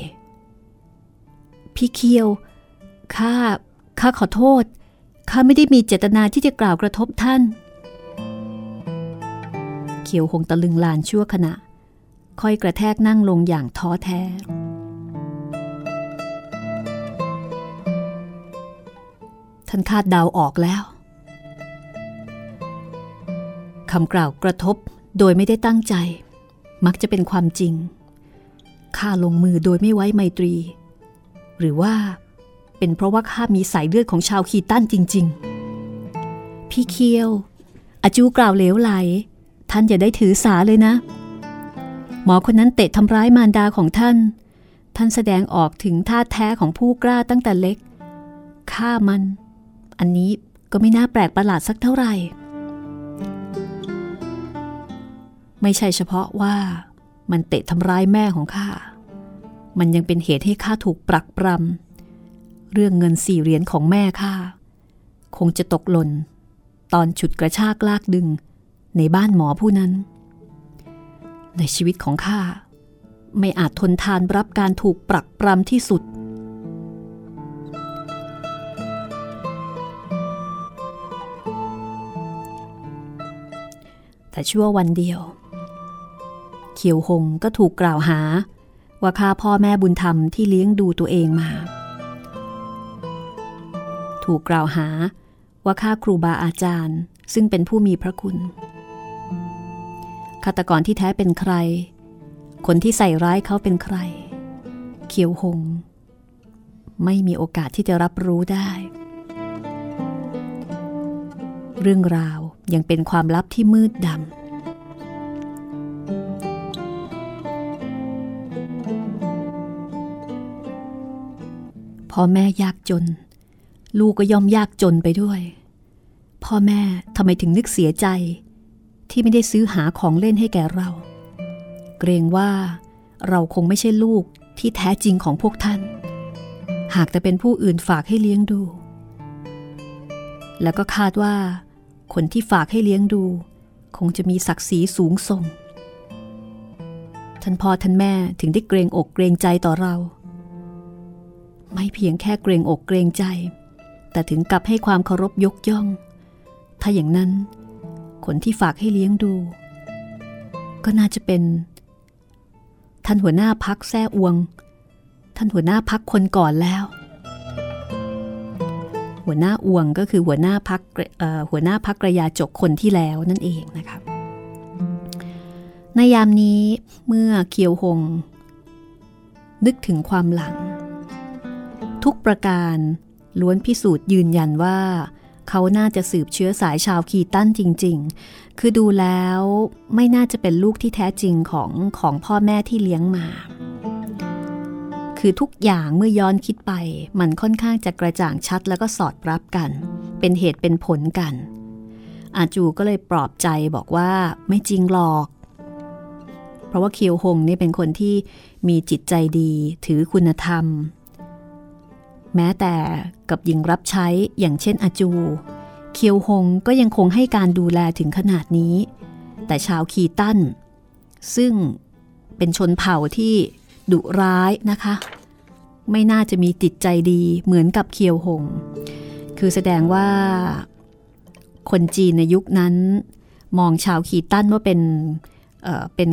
พี่เคียว ข้า ข้าขอโทษ ข้าไม่ได้มีเจตนาที่จะกล่าวกระทบท่าน เขียวหงตะลึงลานชั่วขณะ ค่อยกระแทกนั่งลงอย่างท้อแท้ ท่านคาดเดาออกแล้วคำกล่าวกระทบโดยไม่ได้ตั้งใจ มักจะเป็นความจริงข้าลงมือโดยไม่ไว้ไมตรี หรือว่า เป็นเพราะว่าข้ามีสายเลือดของชาวคีตันจริง ๆ พี่เคียว อาจูกล่าวเหลวไหล ท่านอย่าได้ถือสาเลยนะ หมอคนนั้นเตะทำร้ายมารดาของท่าน ท่านแสดงออกถึงท่าแท้ของผู้กล้าตั้งแต่เล็กฆ่ามัน อันนี้ก็ไม่น่าแปลกประหลาดสักเท่าไหร่ ไม่ใช่เฉพาะว่ามันเตะทำร้ายแม่ของข้า มันยังเป็นเหตุให้ข้าถูกปรักปรำ เรื่องเงินสี่เหรียญของแม่ข้าคงจะตกหล่น ตอนฉุดกระชากลากดึง ในบ้านหมอผู้นั้น ในชีวิตของข้าไม่อาจทนทานรับการถูกปรักปรำที่สุด แต่ชั่ววันเดียว เขียวหงก็ถูกกล่าวหา ว่าฆ่าพ่อแม่บุญธรรมที่เลี้ยงดูตัวเองมา ถูกกล่าวหาว่าฆ่าครูบาอาจารย์ ซึ่งเป็นผู้มีพระคุณฆาตกรที่แท้เป็นใคร คนที่ใส่ร้ายเขาเป็นใคร เขียวหง ไม่มีโอกาสที่จะรับรู้ได้ เรื่องราวยังเป็นความลับที่มืดดำพ่อแม่ยากจน ลูกก็ย่อมยากจนไปด้วย พ่อแม่ทำไมถึงนึกเสียใจ ที่ไม่ได้ซื้อหาของเล่นให้แก่เรา เกรงว่าเราคงไม่ใช่ลูกที่แท้จริงของพวกท่าน หากแต่เป็นผู้อื่นฝากให้เลี้ยงดู แล้วก็คาดว่า คนที่ฝากให้เลี้ยงดู คงจะมีศักดิ์ศรีสูงส่ง ท่านพ่อท่านแม่ถึงได้เกรงอกเกรงใจต่อเรา ไม่เพียงแค่เกรงอกเกรงใจ แต่ถึงกับให้ความเคารพยกย่อง ถ้าอย่างนั้นคนที่ฝากให้เลี้ยงดู ก็น่าจะเป็น ท่านหัวหน้าพักแซ่อวง ท่านหัวหน้าพักคนก่อนแล้ว หัวหน้าอวงก็คือหัวหน้าพักหัวหน้าพักกระยาจกคนที่แล้วนั่นเองนะคะในยามนี้เมื่อเคียวหง นึกถึงความหลัง ทุกประการ ล้วนพิสูจน์ยืนยันว่า เขาน่าจะสืบเชื้อสายชาวคีตันจริง ๆ คือดูแล้วไม่น่าจะเป็นลูกที่แท้จริงของของพ่อแม่ที่เลี้ยงมา คือทุกอย่างเมื่อย้อนคิดไป มันค่อนข้างจะกระจ่างชัดแล้วก็สอดรับกัน เป็นเหตุเป็นผลกัน อาจูก็เลยปลอบใจบอกว่าไม่จริงหรอก เพราะว่าเคียวหงนี่เป็นคนที่มีจิตใจดีถือคุณธรรม แม้แต่กับหญิงรับใช้อย่างเช่นอาจู เคียวหงก็ยังคงให้การดูแลถึงขนาดนี้ แต่ชาวคีตันซึ่งเป็นชนเผ่าที่ดุร้ายนะคะ ไม่น่าจะมีจิตใจดีเหมือนกับเคียวหง คือแสดงว่า คนจีนในยุคนั้น มองชาวคีตันว่าเป็นเเป็น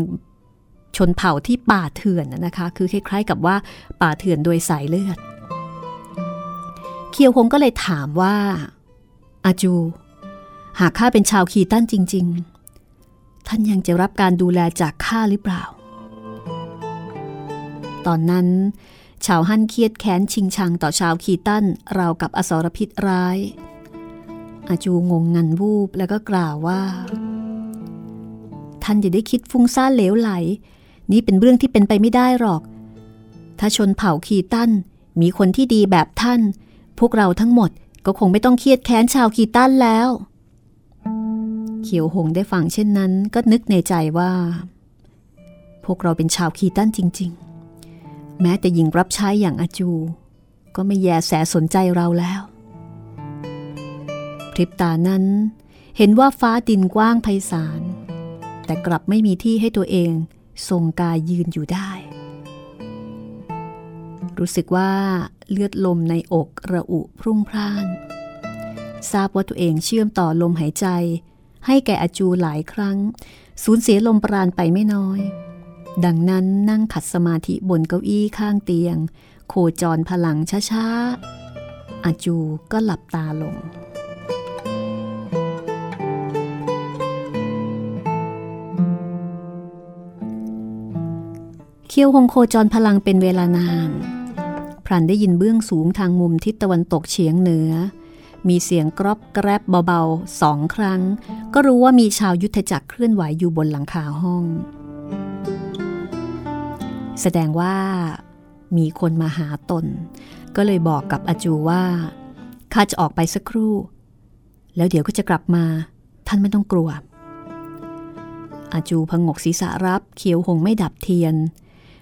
ชนเผ่าที่ป่าเถื่อนนะคะ คือคล้ายๆกับว่าป่าเถื่อนโดยสายเลือด เคียวหงก็เลยถามว่า อาจู หากข้าเป็นชาวคีตันจริง ๆ ท่านยังจะรับการดูแลจากข้าหรือเปล่า ตอนนั้น ชาวฮั่นเครียดแค้นชิงชังต่อชาวคีตันราวกับอสรพิษร้าย อาจูงงงันวูบแล้วก็กล่าวว่า ท่านอย่าได้คิดฟุ้งซ่านเหลวไหล นี่เป็นเรื่องที่เป็นไปไม่ได้หรอก ถ้าชนเผ่าคีตันมีคนที่ดีแบบท่าน พวกเราทั้งหมดก็คงไม่ต้องเครียดแค้นชาวคีตันแล้ว เขียวหงได้ฟังเช่นนั้นก็นึกในใจว่า พวกเราเป็นชาวคีตันจริง ๆ แม้แต่หญิงรับใช้อย่างอาจู ก็ไม่แยแสสนใจเราแล้วพริบตานั้นเห็นว่าฟ้าดินกว้างไพศาลแต่กลับไม่มีที่ให้ตัวเองทรงกายยืนอยู่ได้ รู้สึกว่าเลือดลมในอกระอุพรุ่งพร่าน ทราบว่าตัวเองเชื่อมต่อลมหายใจ ให้แก่อาจูหลายครั้ง สูญเสียลมปราณไปไม่น้อย ดังนั้นนั่งขัดสมาธิบนเก้าอี้ข้างเตียง โคจรพลังช้าๆ อาจูก็หลับตาลงเคียวหงโคจรพลังเป็นเวลานาน พรันได้ยินเบื้องสูงทางมุมทิศตะวันตกเฉียงเหนือ มีเสียงกรอบแกรบเบาๆสองครั้ง ก็รู้ว่ามีชาวยุทธจักรเคลื่อนไหวอยู่บนหลังคาห้อง แสดงว่า มีคนมาหาตน ก็เลยบอกกับอาจูว่าข้าจะออกไปสักครู่ แล้วเดี๋ยวก็จะกลับมา ท่านไม่ต้องกลัวอาจูพงกศีรษะรับเขียวหงไม่ดับเทียน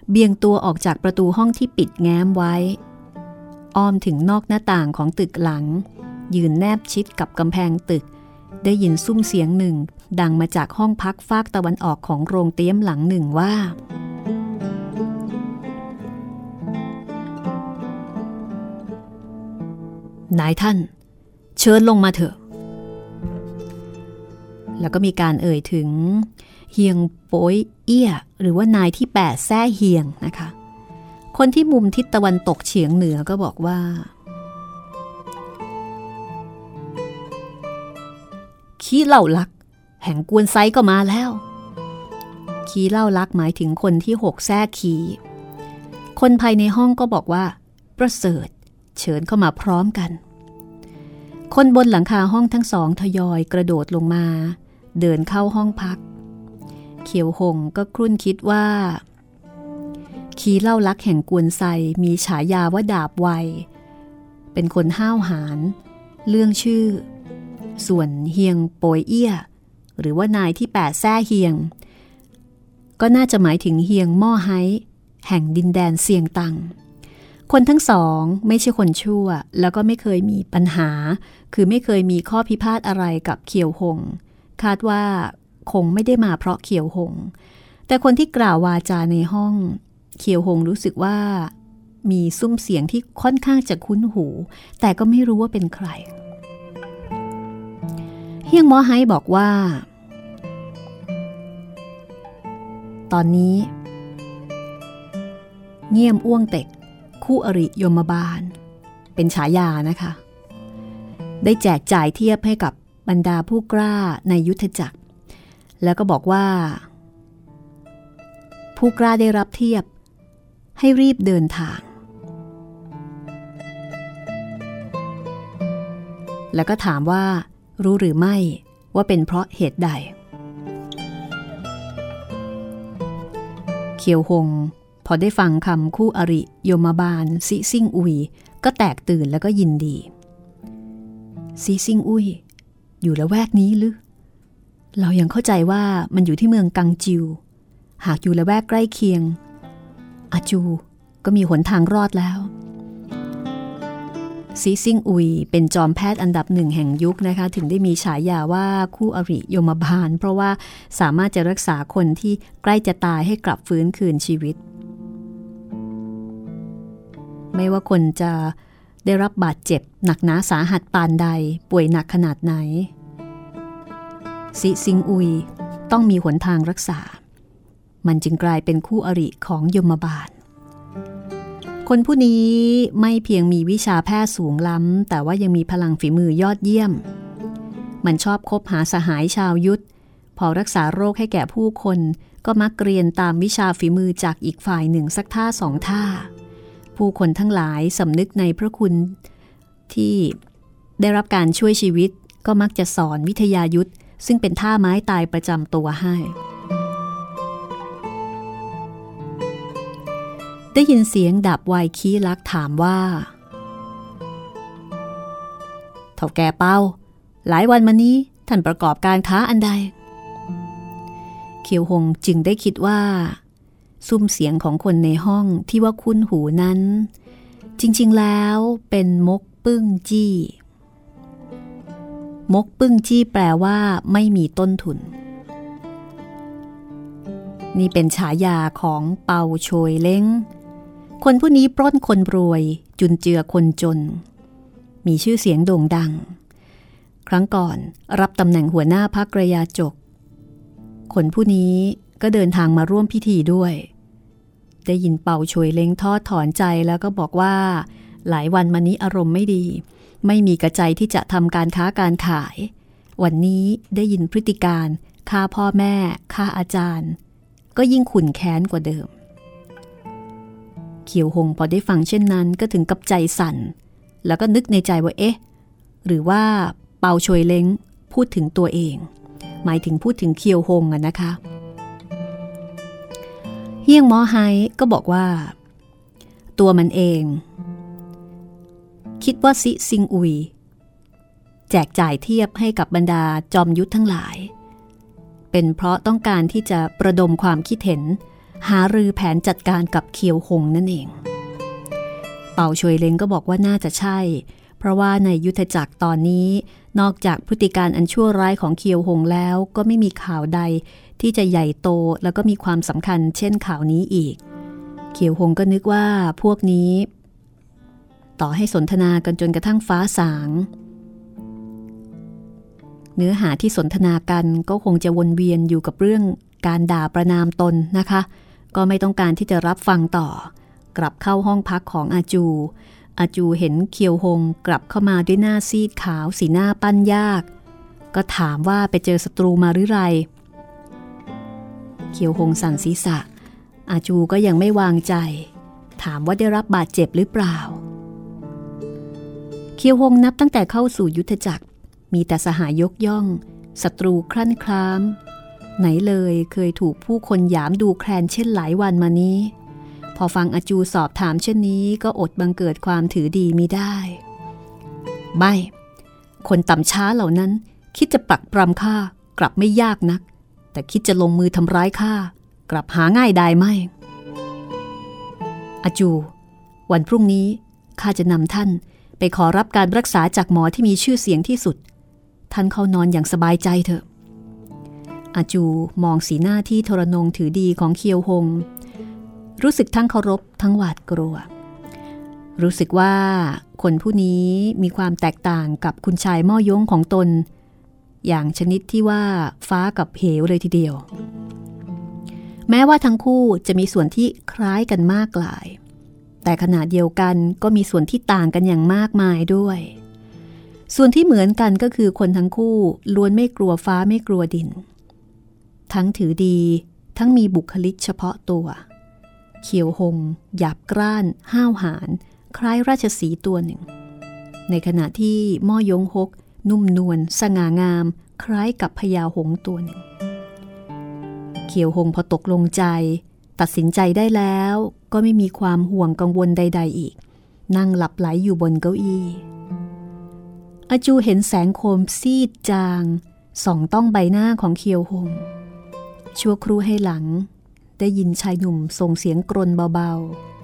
เบี่ยงตัวออกจากประตูห้องที่ปิดแง้มไว้ อ้อมถึงนอกหน้าต่างของตึกหลัง ยืนแนบชิดกับกำแพงตึก ได้ยินซุ้มเสียงหนึ่ง ดังมาจากห้องพักฟากตะวันออกของโรงเตี้ยมหลังหนึ่งว่า นายท่าน เชิญลงมาเถอะ แล้วก็มีการเอ่ยถึง เฮียงโป้ยเอี้ย หรือว่านายที่แปดแซ่เฮียงนะคะ คนที่มุมทิศตะวันตกเฉียงเหนือก็บอกว่า ขี้เหล่าลัก แห่งกวนไซก็มาแล้ว ขี้เหล่าลักหมายถึงคนที่หกแซ่ขีคนภายในห้องก็บอกว่า ประเสริฐ เชิญเข้ามาพร้อมกัน คนบนหลังคาห้องทั้งสองทยอยกระโดดลงมา เดินเข้าห้องพัก เขียวหงก็ครุ่นคิดว่า ขีเล่าลักแห่งกวนไซมีฉายาว่าดาบไว เป็นคนห้าวหาญเรื่องชื่อ ส่วนเฮียงโปยเอี้ย หรือว่านายที่แปดแซ่เฮียง ก็น่าจะหมายถึงเฮียงม่อไฮแห่งดินแดนเสียงตังคนทั้งสองไม่ใช่คนชั่ว แล้วก็ไม่เคยมีปัญหา คือไม่เคยมีข้อพิพาทอะไรกับเขียวหง คาดว่า คงไม่ได้มาเพราะเขียวหง แต่คนที่กล่าววาจาในห้อง เขียวหงรู้สึกว่า มีซุ้มเสียงที่ค่อนข้างจะคุ้นหู แต่ก็ไม่รู้ว่าเป็นใคร เฮียงมอไฮบอกว่า ตอนนี้ เงียมอ้วงเต็ก คู่อริยมบาล เป็นฉายานะคะ ได้แจกจ่ายเทียบให้กับบรรดาผู้กล้าในยุทธจักร แล้วก็บอกว่า ผู้กล้าได้รับเทียบ ให้รีบเดินทาง แล้วก็ถามว่า รู้หรือไม่ว่าเป็นเพราะเหตุใด เขียวหง พอได้ฟังคำคู่อริโยมบาลซิซิ่งอุย ก็แตกตื่นแล้วก็ยินดีซิซิ่งอุย อยู่ละแวกนี้หรือ เรายังเข้าใจว่ามันอยู่ที่เมืองกังจิว หากอยู่ละแวกใกล้เคียง อาจูก็มีหนทางรอดแล้วซีซิงอุยเป็นจอมแพทย์อันดับหนึ่งแห่งยุคนะคะ ถึงได้มีฉายาว่าคู่อริยมบาล เพราะว่าสามารถจะรักษาคนที่ใกล้จะตายให้กลับฟื้นคืนชีวิต ไม่ว่าคนจะได้รับบาดเจ็บหนักหนาสาหัสปานใด ป่วยหนักขนาดไหน ซิซิงอุยต้องมีหนทางรักษา มันจึงกลายเป็นคู่อริของยมบาล คนผู้นี้ไม่เพียงมีวิชาแพทย์สูงล้ำ แต่ว่ายังมีพลังฝีมือยอดเยี่ยม มันชอบคบหาสหายชาวยุทธ พอรักษาโรคให้แก่ผู้คนก็มักเรียนตามวิชาฝีมือจากอีกฝ่ายหนึ่งสักท่าสองท่า ผู้คนทั้งหลายสำนึกในพระคุณที่ได้รับการช่วยชีวิตก็มักจะสอนวิทยายุทธ ซึ่งเป็นท่าไม้ตายประจำตัวให้ ได้ยินเสียงดับไวคีลักถามว่าเท่าแก่เป้า หลายวันมานี้ท่านประกอบการค้าอันใดเคียวหงจึงได้คิดว่า ซุ้มเสียงของคนในห้องที่ว่าคุ้นหูนั้น จริงๆแล้วเป็นมกปึ้งจี้ มกปึ้งจี้แปลว่าไม่มีต้นทุน นี่เป็นฉายาของเปาโชยเล้ง คนผู้นี้ปล้นคนรวยจุนเจือคนจน มีชื่อเสียงโด่งดัง ครั้งก่อนรับตำแหน่งหัวหน้าพักกระยาจก คนผู้นี้ก็เดินทางมาร่วมพิธีด้วย ได้ยินเป่าช่วยเล้งทอดถอนใจแล้วก็บอกว่า หลายวันมานี้อารมณ์ไม่ดี ไม่มีกระใจที่จะทำการค้าการขาย วันนี้ได้ยินพฤติการฆ่าพ่อแม่ฆ่าอาจารย์ ก็ยิ่งขุนแค้นกว่าเดิม เขียวหงพอได้ฟังเช่นนั้นก็ถึงกับใจสั่น แล้วก็นึกในใจว่าเอ๊ะ หรือว่าเปาชวยเล้งพูดถึงตัวเอง หมายถึงพูดถึงเคียวหงอะนะคะ เฮียงมอไฮก็บอกว่า ตัวมันเอง คิดว่าซิซิงอุย แจกจ่ายเทียบให้กับบรรดาจอมยุทธทั้งหลาย เป็นเพราะต้องการที่จะประดมความคิดเห็น หารือแผนจัดการกับเคียวหงนั่นเอง เป่าชวยเลงก็บอกว่าน่าจะใช่ เพราะว่าในยุทธจักรตอนนี้นอกจากพฤติการอันชั่วร้ายของเคียวหงแล้วก็ไม่มีข่าวใดที่จะใหญ่โตแล้วก็มีความสำคัญเช่นข่าวนี้อีก เขียวหงก็นึกว่าพวกนี้ ต่อให้สนทนากันจนกระทั่งฟ้าสาง เนื้อหาที่สนทนากันก็คงจะวนเวียนอยู่กับเรื่องการด่าประนามตนนะคะ ก็ไม่ต้องการที่จะรับฟังต่อ กลับเข้าห้องพักของอาจู อาจูเห็นเคียวหงกลับเข้ามาด้วยหน้าซีดขาวสีหน้าปั้นยาก ก็ถามว่าไปเจอศัตรูมาหรือไร เคียวหงสั่นศีรษะ อาจูก็ยังไม่วางใจ ถามว่าได้รับบาดเจ็บหรือเปล่า เคียวหงนับตั้งแต่เข้าสู่ยุทธจักร มีแต่สหายยกย่องศัตรูครั่นคราม ไหนเลยเคยถูกผู้คนหยามดูแคลนเช่นหลายวันมานี้ พอฟังอาจูสอบถามเช่นนี้ก็อดบังเกิดความถือดีมิได้ ไม่ คนต่ำช้าเหล่านั้น คิดจะปักปรำข้ากลับไม่ยากนัก แต่คิดจะลงมือทำร้ายข้ากลับหาง่ายได้ไม่อาจู วันพรุ่งนี้ข้าจะนำท่าน ไปขอรับการรักษาจากหมอที่มีชื่อเสียงที่สุด ท่านเข้านอนอย่างสบายใจเถอะ อาจูมองสีหน้าที่ทรนงถือดีของเคียวหง รู้สึกทั้งเคารพทั้งหวาดกลัว รู้สึกว่าคนผู้นี้มีความแตกต่างกับคุณชายม่อยงของตน อย่างชนิดที่ว่าฟ้ากับเหวเลยทีเดียว แม้ว่าทั้งคู่จะมีส่วนที่คล้ายกันมากหลาย แต่ขณะเดียวกันก็มีส่วนที่ต่างกันอย่างมากมายด้วย ส่วนที่เหมือนกันก็คือคนทั้งคู่ล้วนไม่กลัวฟ้าไม่กลัวดิน ทั้งถือดี ทั้งมีบุคลิกเฉพาะตัว เขียวหง หยาบกร้าน ห้าวหาญคล้ายราชสีตัวหนึ่ง ในขณะที่ม่อยงฮก นุ่มนวลสง่างาม คล้ายกับพญาหงตัวหนึ่ง เขียวหงพอตกลงใจ ตัดสินใจได้แล้วก็ไม่มีความห่วงกังวลใด ๆ อีก นั่งหลับไหลอยู่บนเก้าอี้อาจูเห็นแสงโคมซีดจางส่องต้องใบหน้าของเคียวหง ชั่วครู่ให้หลัง ได้ยินชายหนุ่มส่งเสียงกรนเบา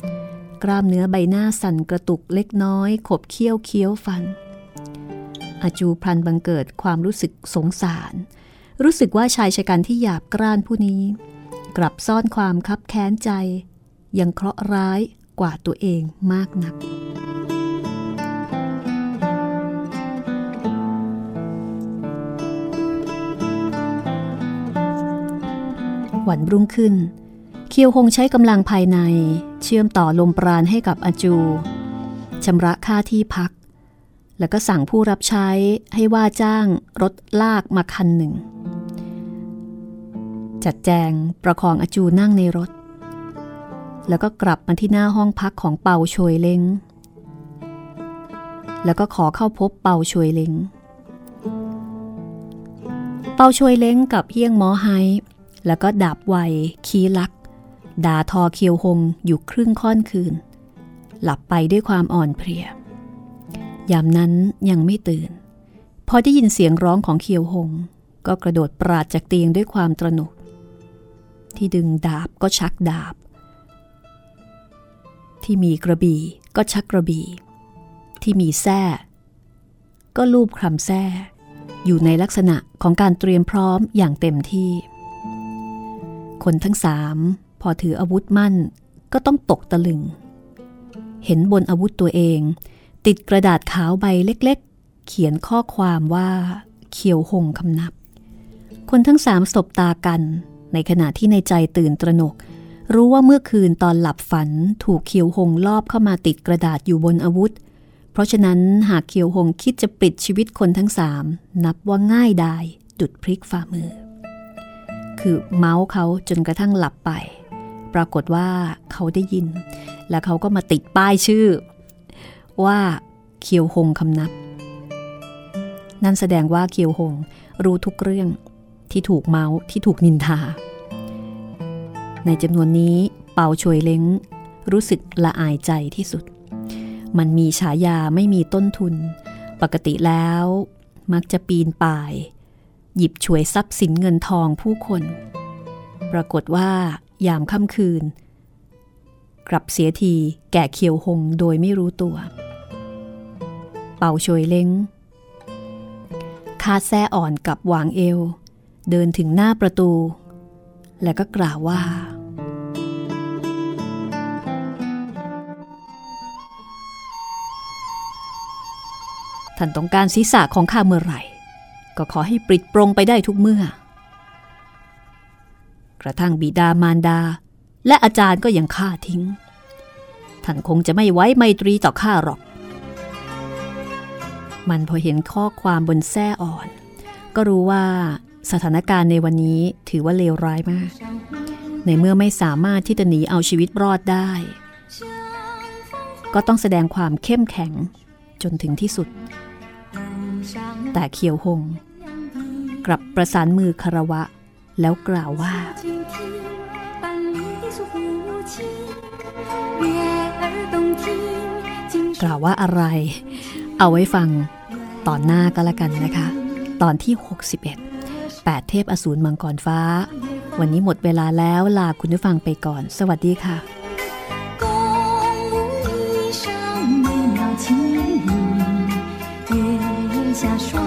ๆ กล้ามเนื้อใบหน้าสั่นกระตุกเล็กน้อย ขบเคี้ยวเคี้ยวฟัน อาจูพลันบังเกิดความรู้สึกสงสาร รู้สึกว่าชายชะกันที่หยาบกร้านผู้นี้ กลับซ่อนความคับแค้นใจ ยังเคราะห์ร้ายกว่าตัวเองมากนัก วันรุ่งขึ้น เคียวหงใช้กำลังภายใน เชื่อมต่อลมปราณให้กับอาจูชำระค่าที่พัก แล้วก็สั่งผู้รับใช้ให้ว่าจ้างรถลากมาคันหนึ่ง จัดแจงประคองอาจูนั่งในรถ แล้วก็กลับมาที่หน้าห้องพักของเปาโชยเล้ง แล้วก็ขอเข้าพบเปาโชยเล้ง เปาโชยเล้งกับเฮียงหมอไฮแล้วก็ดาบไวคีลักด่าทอเคียวหงอยู่ครึ่งค่อนคืน หลับไปด้วยความอ่อนเพลีย ยามนั้นยังไม่ตื่นพพอได้ยินเสียงร้องของเคียวหงก็กระโดดปราดจากเตียงด้วยความตระหนก ที่ดึงดาบก็ชักดาบ ที่มีกระบี่ก็ชักกระบี่ ที่มีแส้ก็ลูบคลำแส้อยู่ในลักษณะของการเตรียมพร้อมอย่างเต็มที่ คนทั้งสามพอถืออาวุธมั่นก็ต้องตกตะลึง เห็นบนอาวุธตัวเอง ติดกระดาษขาวใบเล็กๆ เขียนข้อความว่า เขียวหงคำนับ คนทั้งสามสบตากัน ในขณะที่ในใจตื่นตระหนก รู้ว่าเมื่อคืนตอนหลับฝันถูกเขียวหงลอบเข้ามาติดกระดาษอยู่บนอาวุธ เพราะฉะนั้นหากเขียวหงคิดจะปิดชีวิตคนทั้งสามนับว่าง่ายดายดุดพริกฝ่ามือ คือเมาส์เขาจนกระทั่งหลับไป ปรากฏว่าเขาได้ยิน และเขาก็มาติดป้ายชื่อ ว่าเคียวหงคำนับนั่นแสดงว่าเคียวหงรู้ทุกเรื่อง ที่ถูกเมาส์ที่ถูกนินทา ในจำนวนนี้เป่าช่วยเล้ง รู้สึกละอายใจที่สุด มันมีฉายาไม่มีต้นทุน ปกติแล้ว มักจะปีนป่าย หยิบฉวยทรัพย์สินเงินทองผู้คน ปรากฏว่ายามค่ำคืน กลับเสียทีแก่เคียวหงโดยไม่รู้ตัว เป่าช่วยเล้งคาดแซ่อ่อนกับวางเอว เดินถึงหน้าประตู และก็กล่าวว่า ท่านต้องการศีรษะของข้าเมื่อไหร่ ก็ขอให้ปริดปรงไปได้ทุกเมื่อ กระทั่งบิดามารดา และอาจารย์ก็ยังฆ่าทิ้ง ท่านคงจะไม่ไว้ไมตรีต่อข้าหรอก มันพอเห็นข้อความบนแส้อ่อน ก็รู้ว่า สถานการณ์ในวันนี้ถือว่าเลวร้ายมาก ในเมื่อไม่สามารถที่จะหนีเอาชีวิตรอดได้ ก็ต้องแสดงความเข้มแข็งจนถึงที่สุด แต่เคียวหง กลับประสานมือคารวะ แล้วกล่าวว่ากล่าวว่าอะไร เอาไว้ฟังตอนหน้าก็แล้วกันนะคะ ตอนที่ 61 8 เทพอสูรมังกรฟ้า วันนี้หมดเวลาแล้วลาคุณผู้ฟังไปก่อน สวัสดีค่ะ下双